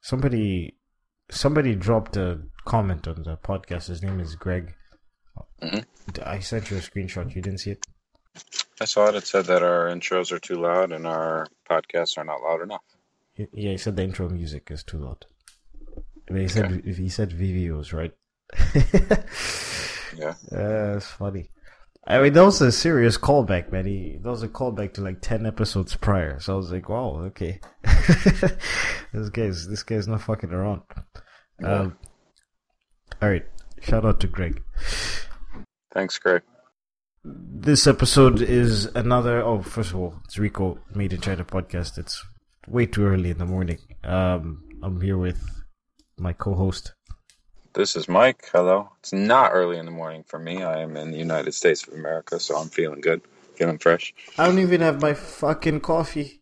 somebody somebody dropped a comment on the podcast. His name is Greg. Mhm. I sent you a screenshot. You didn't see it. I saw it. It said that our intros are too loud and our podcasts are not loud enough. Yeah, he said the intro music is too loud. He said he said VVOs, right? Yeah. Uh, it's funny. I mean, that was a serious callback, man. He, that was a callback to like 10 episodes prior. So I was like, wow, okay. this guy's, this guy's not fucking around. Um, alright. Shout out to Greg. Thanks, Greg. This episode is another, oh, first of all, it's Rico Made in China podcast. It's way too early in the morning. Um, I'm here with my co-host. This is Mike. Hello. It's not early in the morning for me. I am in the United States of America, so I'm feeling good, feeling fresh. I don't even have my fucking coffee.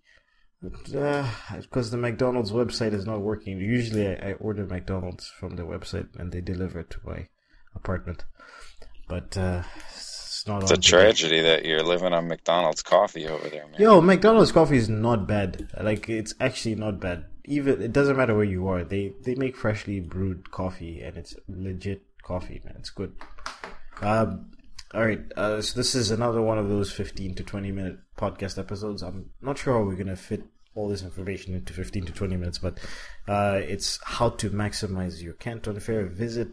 Because the McDonald's website is not working. Usually I, I order McDonald's from the website and they deliver it to my apartment. But uh, it's not It's a today. tragedy that you're living on McDonald's coffee over there, man. Yo, McDonald's coffee is not bad. Like it's actually not bad. Even it doesn't matter where you are. They they make freshly brewed coffee and it's legit coffee, man. It's good. Um, all right. Uh, so this is another one of those fifteen to twenty minute podcast episodes. I'm not sure how we're gonna fit all this information into fifteen to twenty minutes, but uh, it's how to maximize your Canton Fair visit.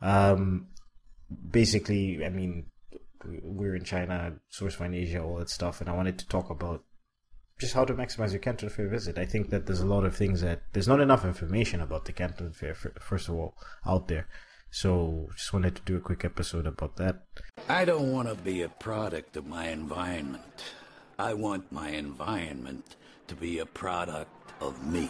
Um, basically, I mean, we're in China, source find Asia, all that stuff, and I wanted to talk about just how to maximize your Canton Fair visit. I think that there's a lot of things that there's not enough information about the Canton Fair, first of all, out there. So just wanted to do a quick episode about that. I don't want to be a product of my environment. I want my environment to be a product of me.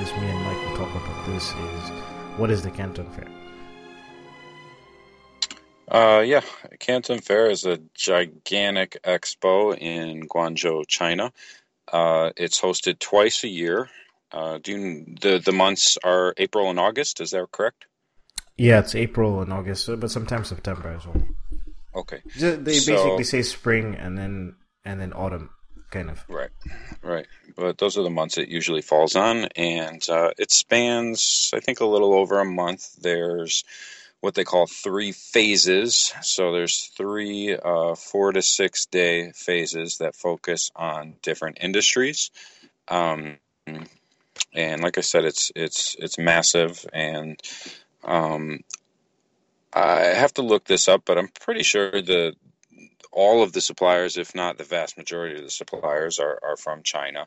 Is me and Mike will talk about this is what is the Canton Fair? Uh, yeah, Canton Fair is a gigantic expo in Guangzhou, China. Uh, it's hosted twice a year. Uh, do you, the the months are April and August? Is that correct? Yeah, it's April and August, uh, but sometimes September as well. Okay, Ju- They So- basically say spring and then and then autumn, kind of. right, right. But those are the months it usually falls on, and uh, it spans, I think, a little over a month. There's what they call three phases. So there's three uh, four to six day phases that focus on different industries. Um, and like I said, it's it's it's massive, and um, I have to look this up, but I'm pretty sure the all of the suppliers, if not the vast majority of the suppliers, are, are from China.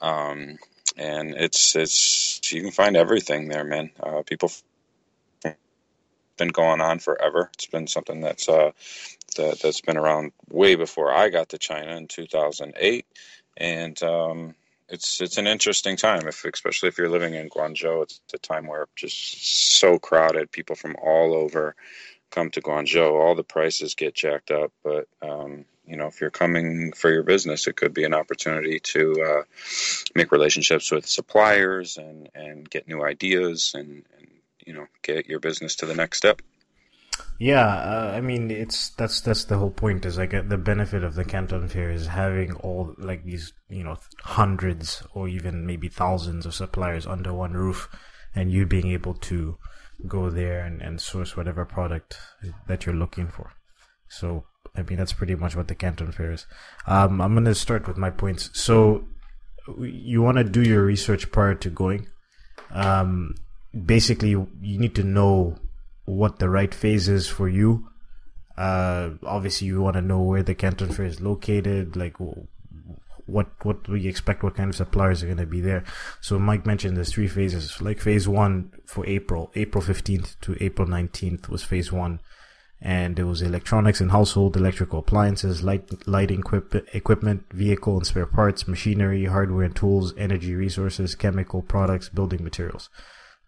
Um, and it's it's you can find everything there, man. Uh, people been going on forever. It's been something that's uh, that that's been around way before I got to China in 2008, and um, it's it's an interesting time. If especially if you're living in Guangzhou, it's a time where just so crowded. People from all over come to Guangzhou. All the prices get jacked up, but um, you know if you're coming for your business, it could be an opportunity to uh, make relationships with suppliers and and get new ideas and, and you know get your business to the next step. Yeah, uh, I mean it's that's that's the whole point. Is like uh, the benefit of the Canton Fair is having all like these you know hundreds or even maybe thousands of suppliers under one roof, and you being able to go there and, and source whatever product that you're looking for. So I mean that's pretty much what the Canton Fair is. Um, I'm gonna start with my points. So you want to do your research prior to going. Um, basically, you need to know what the right phase is for you. Uh, obviously, you want to know where the Canton Fair is located, like what what we expect, what kind of suppliers are going to be there. So Mike mentioned there's three phases. Like phase one for April, April 15th to April 19th was phase one, and there was electronics and household electrical appliances, light lighting equip- equipment, vehicle and spare parts, machinery, hardware and tools, energy resources, chemical products, building materials.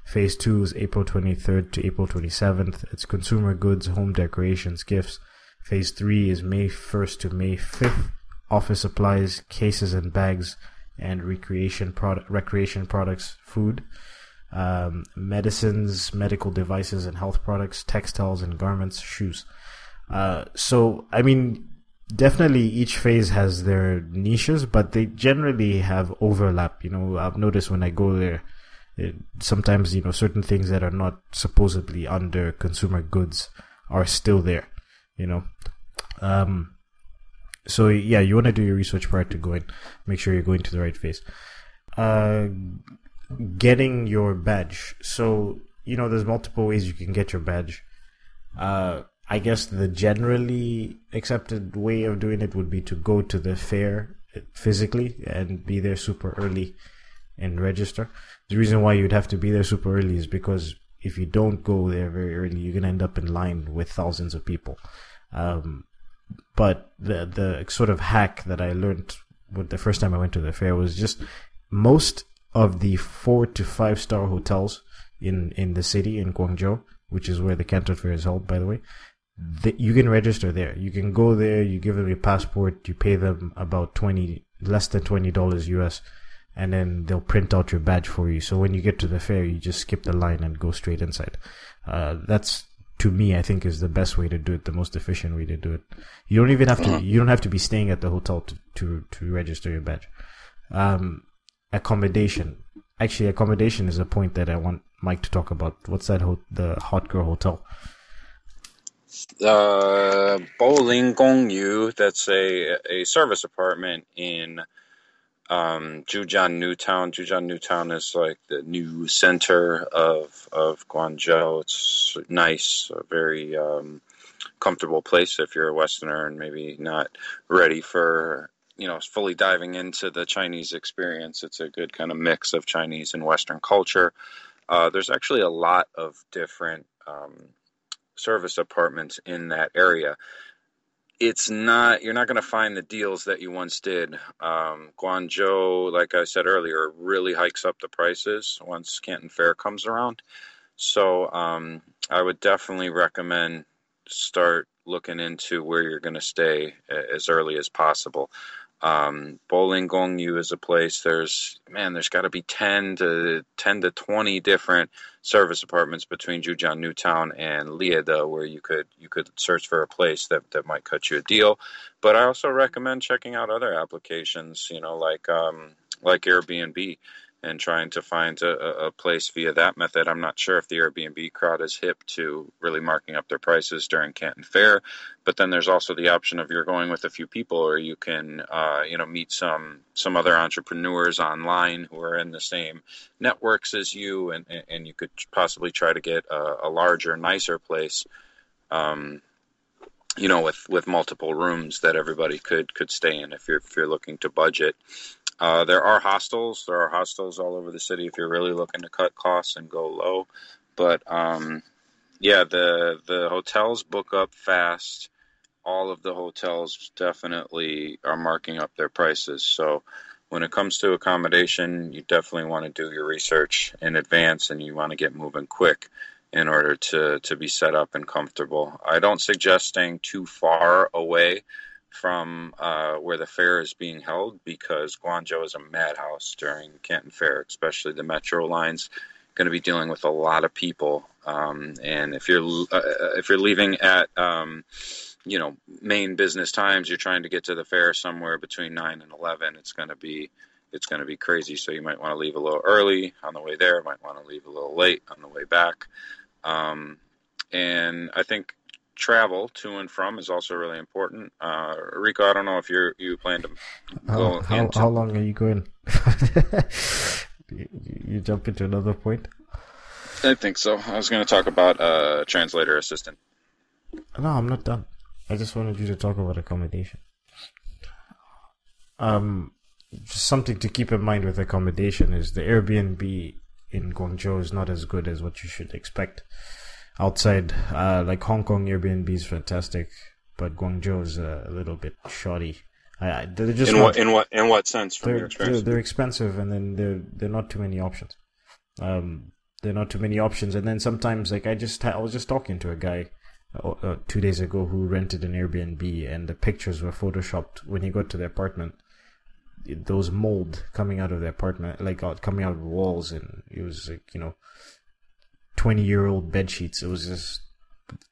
Phase 2 is April 23rd to April 27th. It's consumer goods, home decorations, gifts. Phase 3 is May 1st to May 5th. Office supplies, cases and bags, and recreation product, recreation products, food, um, medicines, medical devices and health products, textiles and garments, shoes. Uh, so, I mean, definitely each phase has their niches, but they generally have overlap. You know, I've noticed when I go there, it, sometimes, you know, certain things that are not supposedly under consumer goods are still there, you know. Um, so yeah, you want to do your research prior to going. Make sure you're going to the right phase. Uh, getting your badge. So you know, there's multiple ways you can get your badge. Uh, I guess the generally accepted way of doing it would be to go to the fair physically and be there super early and register. The reason why you'd have to be there super early is because if you don't go there very early, you're gonna end up in line with thousands of people. Um, but the the sort of hack that I learned with the first time I went to the fair was just most of the four to five star hotels in in the city in Guangzhou, which is where the Canton Fair is held, by the way. The, you can register there. You can go there. You give them your passport. You pay them about twenty, less than twenty dollars US, and then they'll print out your badge for you. So when you get to the fair, you just skip the line and go straight inside. Uh, that's to me, I think is the best way to do it, the most efficient way to do it. You don't even have to, you don't have to be staying at the hotel to, to, to register your badge. Um, accommodation. Actually, accommodation is a point that I want Mike to talk about. What's that, ho- the Hot Girl Hotel? Uh, Bowling Gong Yu, that's a, a service apartment in um, Zhujiang Newtown. Zhujiang Newtown is like the new center of of Guangzhou. It's nice, a very um, comfortable place if you're a Westerner and maybe not ready for you know fully diving into the Chinese experience. It's a good kind of mix of Chinese and Western culture. Uh, there's actually a lot of different um, service apartments in that area it's not you're not going to find the deals that you once did. Um, Guangzhou, like I said earlier, really hikes up the prices once Canton Fair comes around. So um, I would definitely recommend start looking into where you're going to stay as early as possible. Um, Bowling Gongyu is a place. There's man, there's got to be ten to ten to twenty different service apartments between Zhujiang Newtown and Liede, where you could you could search for a place that that might cut you a deal. But I also recommend checking out other applications, you know, like um, like Airbnb and trying to find a, a, place via that method. I'm not sure if the Airbnb crowd is hip to really marking up their prices during Canton Fair, but then there's also the option of you're going with a few people, or you can uh, you know meet some some other entrepreneurs online who are in the same networks as you, and and you could possibly try to get a, a larger, nicer place. Um, you know, with, with multiple rooms that everybody could could stay in if you're if you're looking to budget. Uh, there are hostels. There are hostels all over the city if you're really looking to cut costs and go low. But um, yeah, the the hotels book up fast. All of the hotels definitely are marking up their prices. So when it comes to accommodation, you definitely want to do your research in advance and you want to get moving quick in order to, to be set up and comfortable. I don't suggest staying too far away from uh, where the fair is being held because Guangzhou is a madhouse during Canton Fair, especially the metro lines. Going to be dealing with a lot of people, um, and if you're uh, if you're leaving at um, you know main business times, you're trying to get to the fair somewhere between nine and eleven. It's going to be it's going to be crazy. So you might want to leave a little early on the way there. Might want to leave a little late on the way back. Um, and I think travel to and from is also really important. Uh, Rico, I don't know if you you plan to go. How, how, how long are you going? you, you jump into another point. I think so. I was going to talk about uh, translator assistant. No, I'm not done. I just wanted you to talk about accommodation. Um, just something to keep in mind with accommodation is the Airbnb in Guangzhou is not as good as what you should expect outside. Uh, like Hong Kong Airbnb is fantastic, but Guangzhou is a little bit shoddy. I, they're just in what in what in what sense from they're, your experience? They're, they're expensive, and then they're they're not too many options. Um, they're not too many options, and then sometimes like I just I was just talking to a guy uh, uh, two days ago who rented an Airbnb, and the pictures were photoshopped when he got to the apartment. those mold coming out of the apartment, like out, coming out of the walls, and it was like you know, twenty year old bed sheets. It was just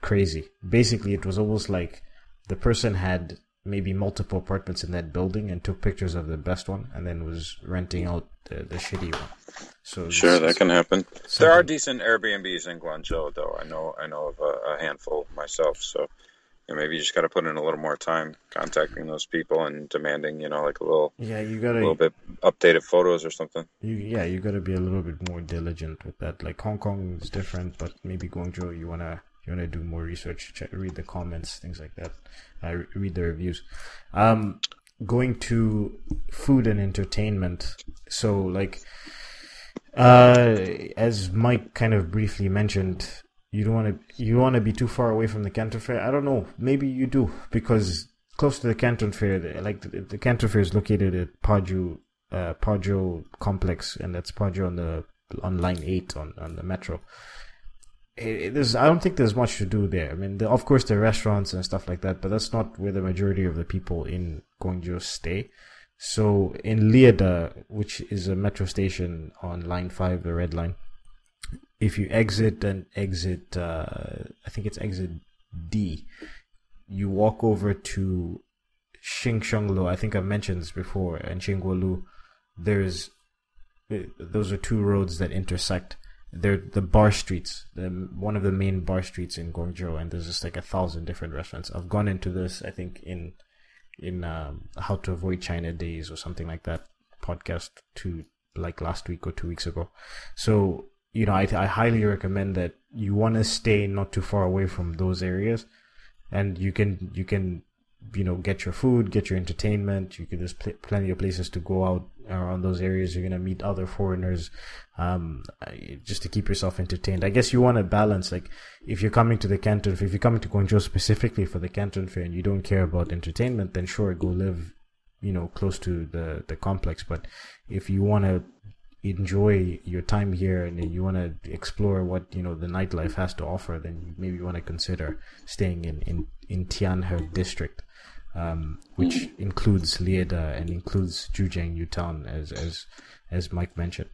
crazy. Basically, it was almost like the person had maybe multiple apartments in that building and took pictures of the best one and then was renting out the, the shitty one. So sure, that can happen. There are decent Airbnbs in Guangzhou, though. I know, I know of a, a handful myself. So know, maybe you just got to put in a little more time contacting those people and demanding, you know, like a little yeah, you got a little bit updated photos or something. You, yeah, you got to be a little bit more diligent with that. Like Hong Kong is different, but maybe Guangzhou, you wanna you wanna do more research, check, read the comments, things like that. Uh, read the reviews. Um, going to food and entertainment. So like, uh, as Mike kind of briefly mentioned, you don't want to you want to be too far away from the Canton Fair. I don't know. Maybe you do because close to the Canton Fair, like the, the Canton Fair is located at Pazhou uh, Pazhou complex, and that's Pazhou on the on line eight on on the metro. There's I don't think there's much to do there. I mean, the, of course, there are restaurants and stuff like that, but that's not where the majority of the people in Guangzhou stay. So in Liede, which is a metro station on line five, the red line, if you exit and exit, uh, I think it's exit D, you walk over to Xingshenglu. I think I've mentioned this before, and Xinguolu. There's those are two roads that intersect. They're the bar streets, the, one of the main bar streets in Guangzhou, and there's just like a thousand different restaurants. I've gone into this, I think, in in um, how to avoid China days or something like that podcast to like last week or two weeks ago. So you know, I, I highly recommend that you want to stay not too far away from those areas, and you can you can you know get your food, get your entertainment. You can there's pl- plenty of places to go out around those areas. You're gonna meet other foreigners, um, just to keep yourself entertained. I guess you want to balance. Like if you're coming to the Canton, if you're coming to Guangzhou specifically for the Canton Fair, and you don't care about entertainment, then sure, go live, you know, close to the the complex. But if you want to enjoy your time here and you want to explore what you know the nightlife has to offer, then maybe you want to consider staying in in in Tianhe district, um, which mm. includes Liede and includes Zhujiang Yutan, as as as Mike mentioned.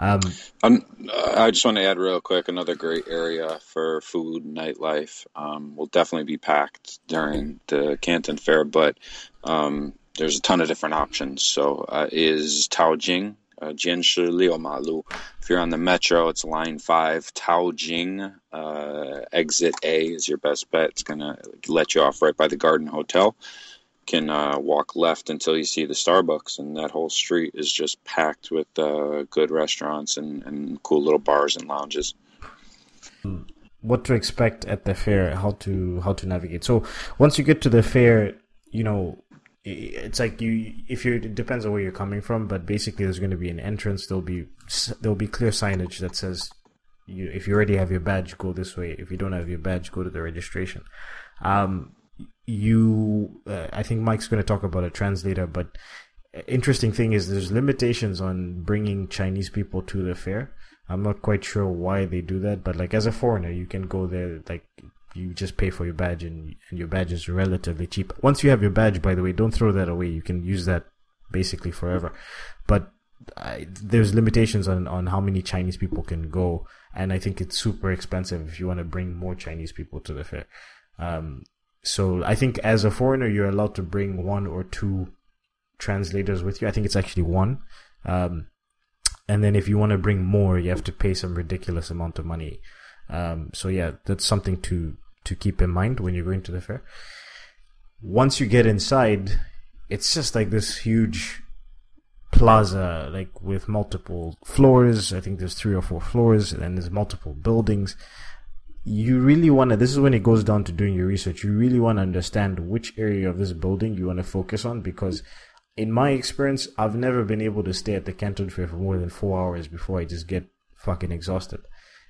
Um, um, I just want to add real quick another great area for food nightlife. Um, will definitely be packed during the Canton Fair, but um, there's a ton of different options. So uh, is Taojin uh, Jianshi Liu. If you're on the metro, it's line five. Taojin, uh, exit A is your best bet. It's going to let you off right by the Garden Hotel. Can uh, walk left until you see the Starbucks, and that whole street is just packed with uh, good restaurants and, and cool little bars and lounges. What to expect at the fair? How to how to navigate? So once you get to the fair, you know it's like you if you it depends on where you're coming from but basically there's going to be an entrance there'll be there'll be clear signage that says you if you already have your badge go this way. If you don't have your badge go to the registration. Um you uh, i think mike's going to talk about a translator but interesting thing is there's limitations on bringing chinese people to the fair. I'm not quite sure why they do that but like as a foreigner you can go there like you just pay for your badge and, and your badge is relatively cheap. Once you have your badge, by the way, don't throw that away. You can use that basically forever. But I, there's limitations on, on how many Chinese people can go, and I think it's super expensive if you want to bring more Chinese people to the fair. Um, so I think as a foreigner, you're allowed to bring one or two translators with you. I think it's actually one. Um, and then if you want to bring more, you have to pay some ridiculous amount of money. Um, so yeah, that's something to to keep in mind when you're going to the fair. Once you get inside, it's just like this huge plaza, like with multiple floors. I think there's three or four floors, and there's multiple buildings. You really want to, this is when it goes down to doing your research. You really want to understand which area of this building you want to focus on because, in my experience, I've never been able to stay at the Canton Fair for more than four hours before I just get fucking exhausted.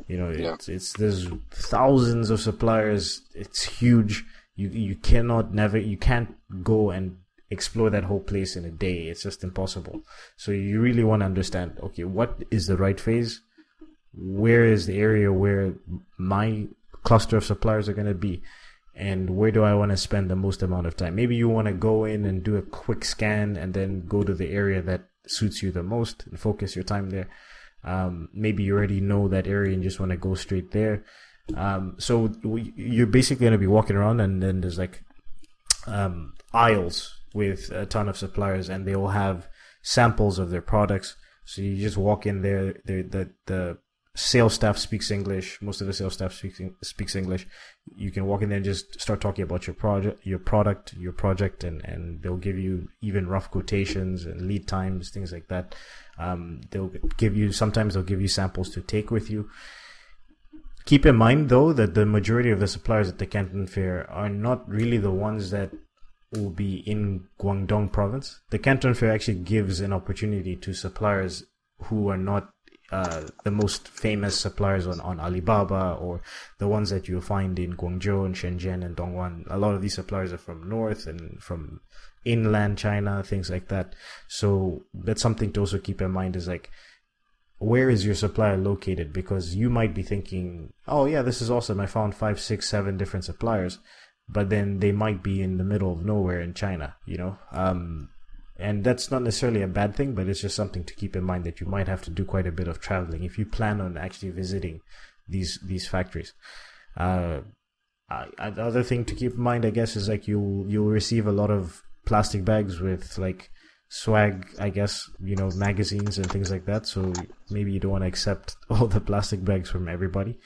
You know, yeah. it's, it's there's thousands of suppliers. It's huge. You you cannot never you can't go and explore that whole place in a day. It's just impossible. So you really want to understand. Okay, what is the right phase? Where is the area where my cluster of suppliers are going to be? and where do I want to spend the most amount of time? Maybe you want to go in and do a quick scan and then go to the area that suits you the most and focus your time there. Um, maybe you already know that area and just want to go straight there. Um, so you're basically going to be walking around and then there's like um, aisles with a ton of suppliers and they all have samples of their products. So you just walk in there, the, the sales staff speaks English. Most of the sales staff speaks speaks English. You can walk in there and just start talking about your project, your product, your project, and and they'll give you even rough quotations and lead times, things like that. Um, they'll give you sometimes they'll give you samples to take with you. Keep in mind though that the majority of the suppliers at the Canton Fair are not really the ones that will be in Guangdong province. The Canton Fair actually gives an opportunity to suppliers who are not uh, the most famous suppliers on, on Alibaba or the ones that you'll find in Guangzhou and Shenzhen and Dongguan. A lot of these suppliers are from north and from inland China, things like that. So that's something to also keep in mind is like, where is your supplier located? Because you might be thinking, oh yeah, this is awesome. I found five, six, seven different suppliers, but then they might be in the middle of nowhere in China, you know? Um, and that's not necessarily a bad thing, but it's just something to keep in mind that you might have to do quite a bit of traveling if you plan on actually visiting these these factories. Uh, other thing to keep in mind, I guess, is like you'll you'll receive a lot of plastic bags with like swag, I guess, you know, magazines and things like that. So maybe you don't want to accept all the plastic bags from everybody.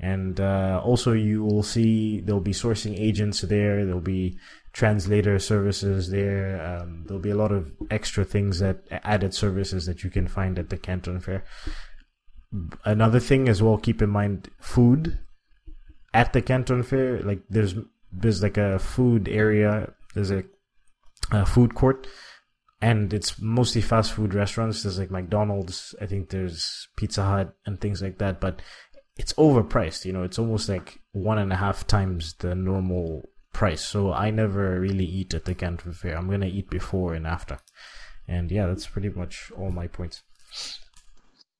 And uh, also, you will see there'll be sourcing agents there. There'll be translator services there. Um, there'll be a lot of extra things that added services that you can find at the Canton Fair. Another thing as well, keep in mind food at the Canton Fair. Like there's there's like a food area. There's a, a food court, and it's mostly fast food restaurants. There's like McDonald's. I think there's Pizza Hut and things like that. But it's overpriced. You know, it's almost like one and a half times the normal price. So I never really eat at the Canton Fair. I'm gonna eat before and after. And yeah, that's pretty much all my points.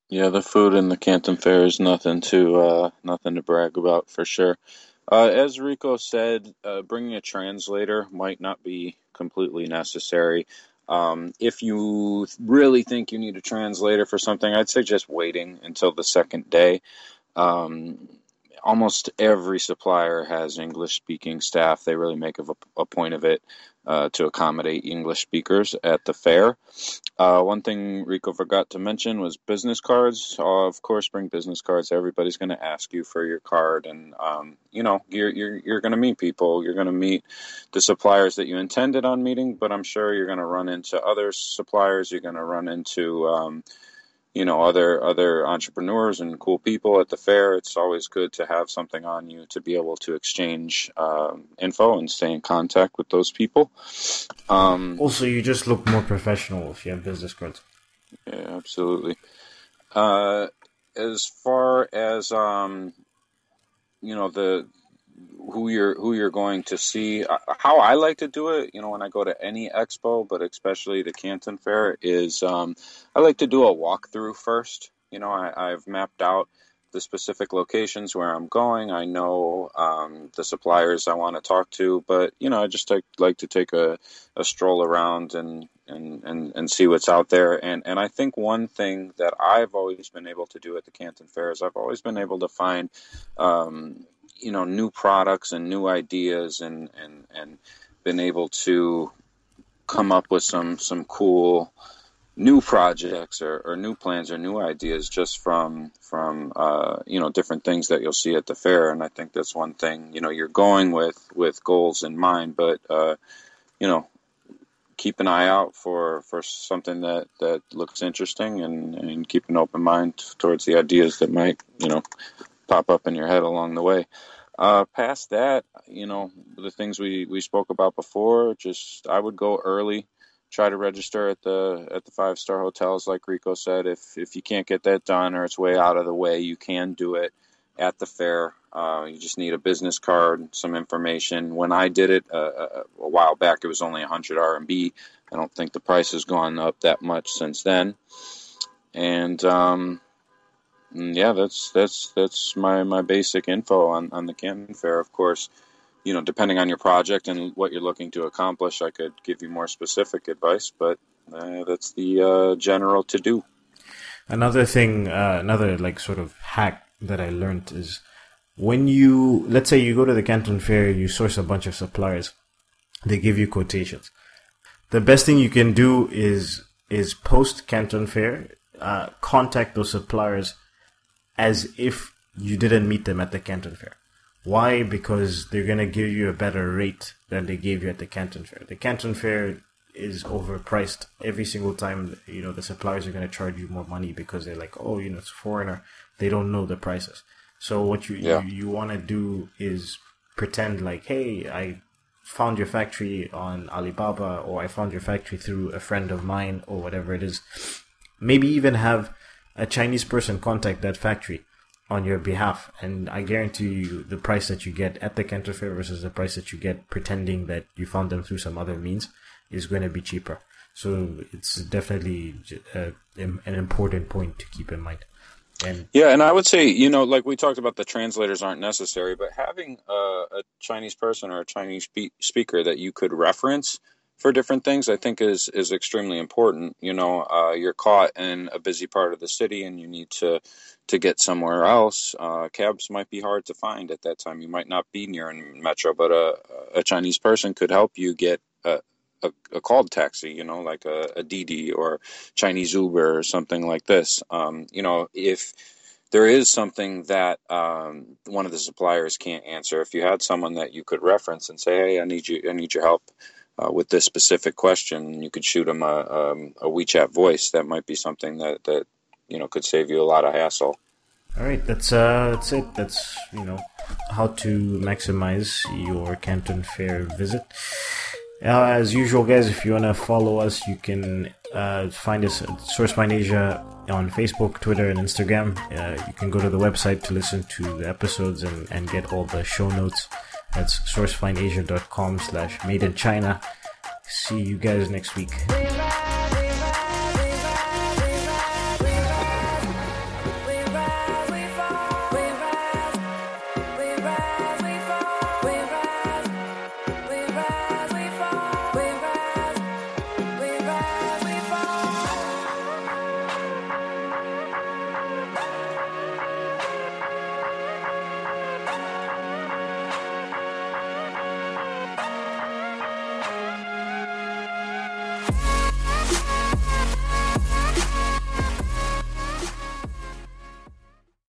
Yeah, the food in the Canton Fair is nothing to uh, nothing to brag about for sure. Uh, as Rico said, uh, bringing a translator might not be completely necessary. Um, if you really think you need a translator for something, I'd suggest waiting until the second day. Um, almost every supplier has English speaking staff. They really make a, a point of it uh, to accommodate English speakers at the fair. Uh, one thing Rico forgot to mention was business cards. Of course, bring business cards. Everybody's going to ask you for your card, and um, you know you're you're you're going to meet people. You're going to meet the suppliers that you intended on meeting, but I'm sure you're going to run into other suppliers. You're going to run into um, you know other other entrepreneurs and cool people at the fair it's always good to have something on you to be able to exchange um, info and stay in contact with those people. Um, also you just look more professional if you have business cards. Yeah absolutely. Uh, as far as um, you know the who you're who you're going to see. Uh, how I like to do it, you know, when I go to any expo, but especially the Canton Fair, is um, I like to do a walkthrough first. You know, I, I've mapped out the specific locations where I'm going. I know um, the suppliers I want to talk to, but you know, I just like, like to take a, a stroll around and, and, and, and see what's out there. And, and I think one thing that I've always been able to do at the Canton Fair is I've always been able to find um, you know new products and new ideas and and and been able to come up with some some cool new projects or, or new plans or new ideas just from from uh, you know different things that you'll see at the fair. And I think that's one thing you know you're going with with goals in mind but uh, you know keep an eye out for for something that that looks interesting and and keep an open mind towards the ideas that might you know pop up in your head along the way. Uh, past that, you know, the things we, we spoke about before, just I would go early, try to register at the at the five star hotels, like Rico said. If if you can't get that done or it's way out of the way, you can do it at the fair. Uh, you just need a business card, some information. When I did it uh, uh a while back, it was only 100 RMB. I don't think the price has gone up that much since then. And um, yeah, that's that's that's my, my basic info on, on the Canton Fair. Of course, you know, depending on your project and what you're looking to accomplish, I could give you more specific advice, but uh, that's the uh, general to do. Another thing, uh, another like sort of hack that I learned is when you, let's say you go to the Canton Fair, you source a bunch of suppliers, they give you quotations. The best thing you can do is is post Canton Fair, uh, contact those suppliers as if you didn't meet them at the Canton Fair. Why? Because they're gonna give you a better rate than they gave you at the Canton Fair. The Canton Fair is overpriced every single time. You know the suppliers are gonna charge you more money because they're like, oh, you know, it's a foreigner. They don't know the prices. So what you Yeah. you, you want to do is pretend like, hey, I found your factory on Alibaba, or I found your factory through a friend of mine, or whatever it is. Maybe even have a Chinese person contact that factory on your behalf, and I guarantee you the price that you get at the Canton Fair versus the price that you get pretending that you found them through some other means is going to be cheaper. So it's definitely uh, an important point to keep in mind. And Yeah, and I would say, you know, like we talked about, the translators aren't necessary, but having a, a Chinese person or a Chinese spe- speaker that you could reference for different things, I think is is extremely important. You know, uh, you're caught in a busy part of the city, and you need to to get somewhere else. Uh, cabs might be hard to find at that time. You might not be near a metro, but a a Chinese person could help you get a a, a called taxi, you know, like a, a Didi or Chinese Uber or something like this. Um, you know, if there is something that um, one of the suppliers can't answer, if you had someone that you could reference and say, "Hey, I need you, I need your help uh, with this specific question," you could shoot them a, um, a WeChat voice. That might be something that that you know could save you a lot of hassle. All right, that's uh, that's it. That's you know how to maximize your Canton Fair visit. Uh, as usual, guys, if you wanna follow us, you can uh, find us at SourceFind Asia on Facebook, Twitter, and Instagram. Uh, you can go to the website to listen to the episodes and, and get all the show notes. That's sourcefindasia.com slash made in China. See you guys next week.